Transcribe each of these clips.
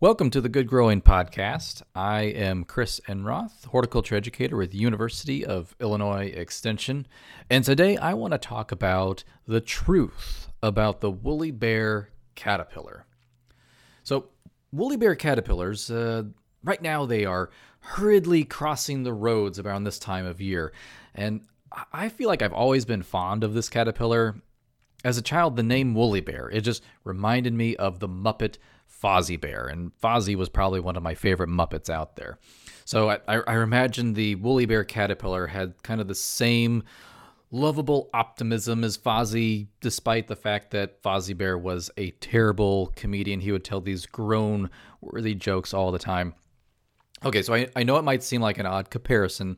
Welcome to the Good Growing Podcast. I am Chris Enroth, horticulture educator with University of Illinois Extension, and today I want to talk about the truth about the woolly bear caterpillar. So, woolly bear caterpillars, uh, right now they are hurriedly crossing the roads around this time of year, and I feel like I've always been fond of this caterpillar. As a child, the name woolly bear it just reminded me of the Muppet Fozzie Bear, and Fozzie was probably one of my favorite Muppets out there. So I, I, imagine the woolly bear caterpillar had kind of the same lovable optimism as Fozzie, despite the fact that Fozzie Bear was a terrible comedian. He would tell these groan worthy jokes all the time. Okay, so I, I know it might seem like an odd comparison,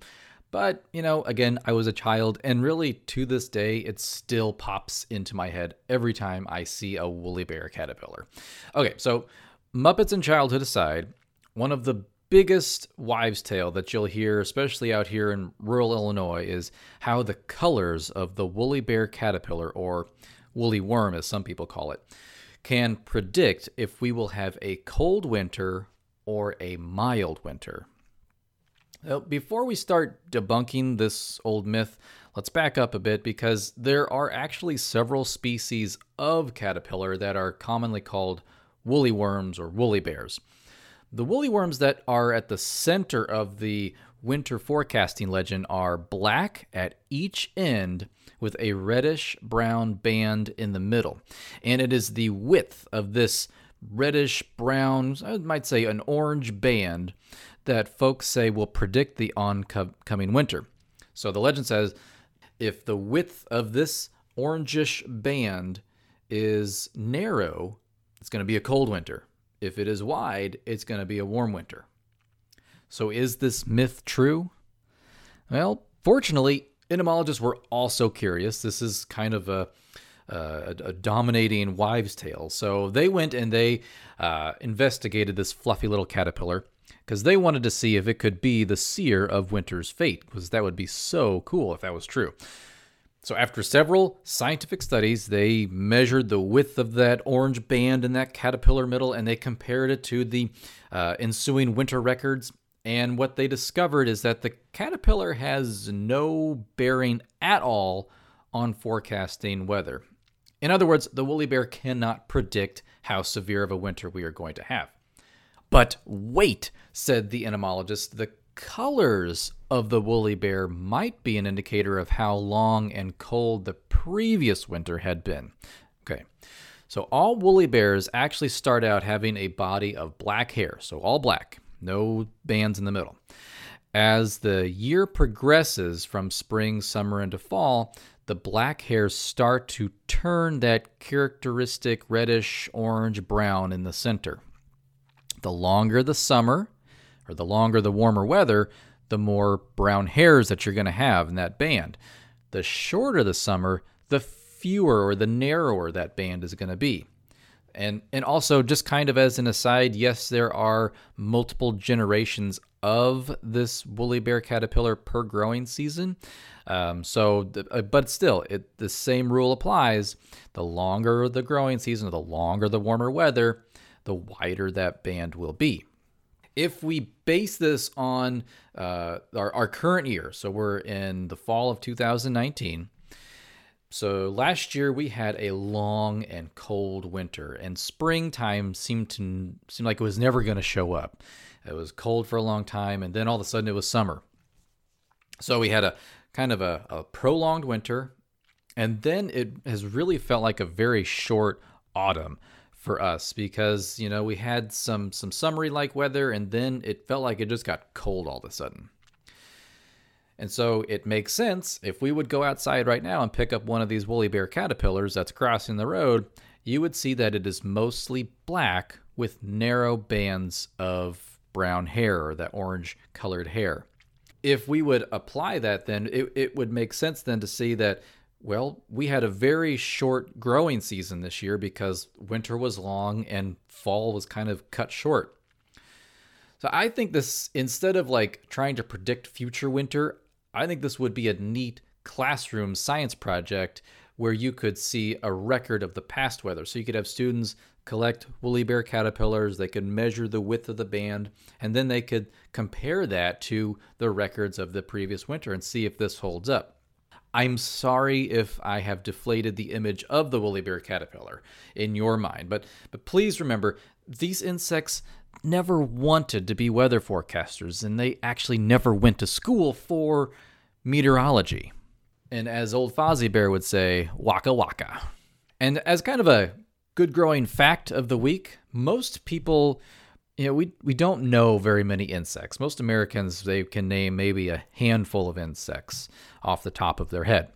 but, you know, again, I was a child, and really to this day, it still pops into my head every time I see a woolly bear caterpillar. Okay, so Muppets and childhood aside, one of the biggest wives' tale that you'll hear, especially out here in rural Illinois, is how the colors of the woolly bear caterpillar, or woolly worm as some people call it, can predict if we will have a cold winter or a mild winter. Now, before we start debunking this old myth, let's back up a bit because there are actually several species of caterpillar that are commonly called woolly worms or woolly bears. The woolly worms that are at the center of the winter forecasting legend are black at each end with a reddish brown band in the middle. And it is the width of this reddish brown, I might say an orange band, that folks say will predict the oncoming winter. So the legend says if the width of this orangish band is narrow, it's going to be a cold winter. If it is wide, it's going to be a warm winter. So is this myth true? Well, fortunately, entomologists were also curious. This is kind of a uh, a, dominating wives' tale. So they went and they uh, investigated this fluffy little caterpillar because they wanted to see if it could be the seer of winter's fate, because that would be so cool if that was true. So, after several scientific studies, they measured the width of that orange band in that caterpillar middle and they compared it to the uh, ensuing winter records. And what they discovered is that the caterpillar has no bearing at all on forecasting weather. In other words, the woolly bear cannot predict how severe of a winter we are going to have. But wait, said the entomologist, the colors of the woolly bear might be an indicator of how long and cold the previous winter had been. Okay, so all woolly bears actually start out having a body of black hair, so all black, no bands in the middle. As the year progresses from spring, summer, into fall, the black hairs start to turn that characteristic reddish orange brown in the center. The longer the summer, or the longer the warmer weather, the more brown hairs that you're going to have in that band. The shorter the summer, the fewer or the narrower that band is going to be. And and also just kind of as an aside, yes, there are multiple generations of this woolly bear caterpillar per growing season. Um, so, the, uh, but still, it, the same rule applies. The longer the growing season, the longer the warmer weather, the wider that band will be. If we base this on uh, our, our current year, so we're in the fall of 2019. So last year we had a long and cold winter, and springtime seemed to seem like it was never going to show up. It was cold for a long time, and then all of a sudden it was summer. So we had a kind of a, a prolonged winter, and then it has really felt like a very short autumn for us because you know we had some some summery like weather and then it felt like it just got cold all of a sudden. And so it makes sense if we would go outside right now and pick up one of these woolly bear caterpillars that's crossing the road you would see that it is mostly black with narrow bands of brown hair or that orange colored hair. If we would apply that then it, it would make sense then to see that well, we had a very short growing season this year because winter was long and fall was kind of cut short. So I think this, instead of like trying to predict future winter, I think this would be a neat classroom science project where you could see a record of the past weather. So you could have students collect woolly bear caterpillars, they could measure the width of the band, and then they could compare that to the records of the previous winter and see if this holds up. I'm sorry if I have deflated the image of the woolly bear caterpillar in your mind, but but please remember these insects never wanted to be weather forecasters and they actually never went to school for meteorology. And as old Fozzie Bear would say, waka waka. And as kind of a good growing fact of the week, most people, know, we, we don't know very many insects. Most Americans, they can name maybe a handful of insects off the top of their head.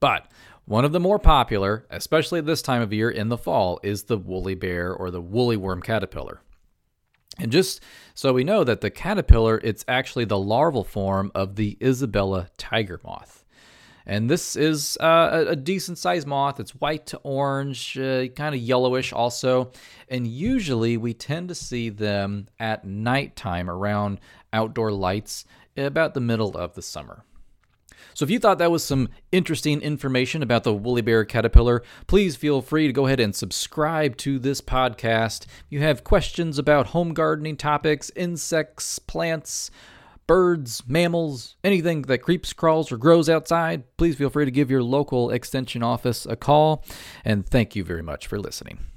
But one of the more popular, especially this time of year in the fall, is the woolly bear or the woolly worm caterpillar. And just so we know that the caterpillar, it's actually the larval form of the Isabella tiger moth. And this is uh, a decent sized moth. It's white to orange, uh, kind of yellowish also. And usually we tend to see them at nighttime around outdoor lights about the middle of the summer. So if you thought that was some interesting information about the woolly bear caterpillar, please feel free to go ahead and subscribe to this podcast. If you have questions about home gardening topics, insects, plants, birds, mammals, anything that creeps, crawls, or grows outside, please feel free to give your local extension office a call. And thank you very much for listening.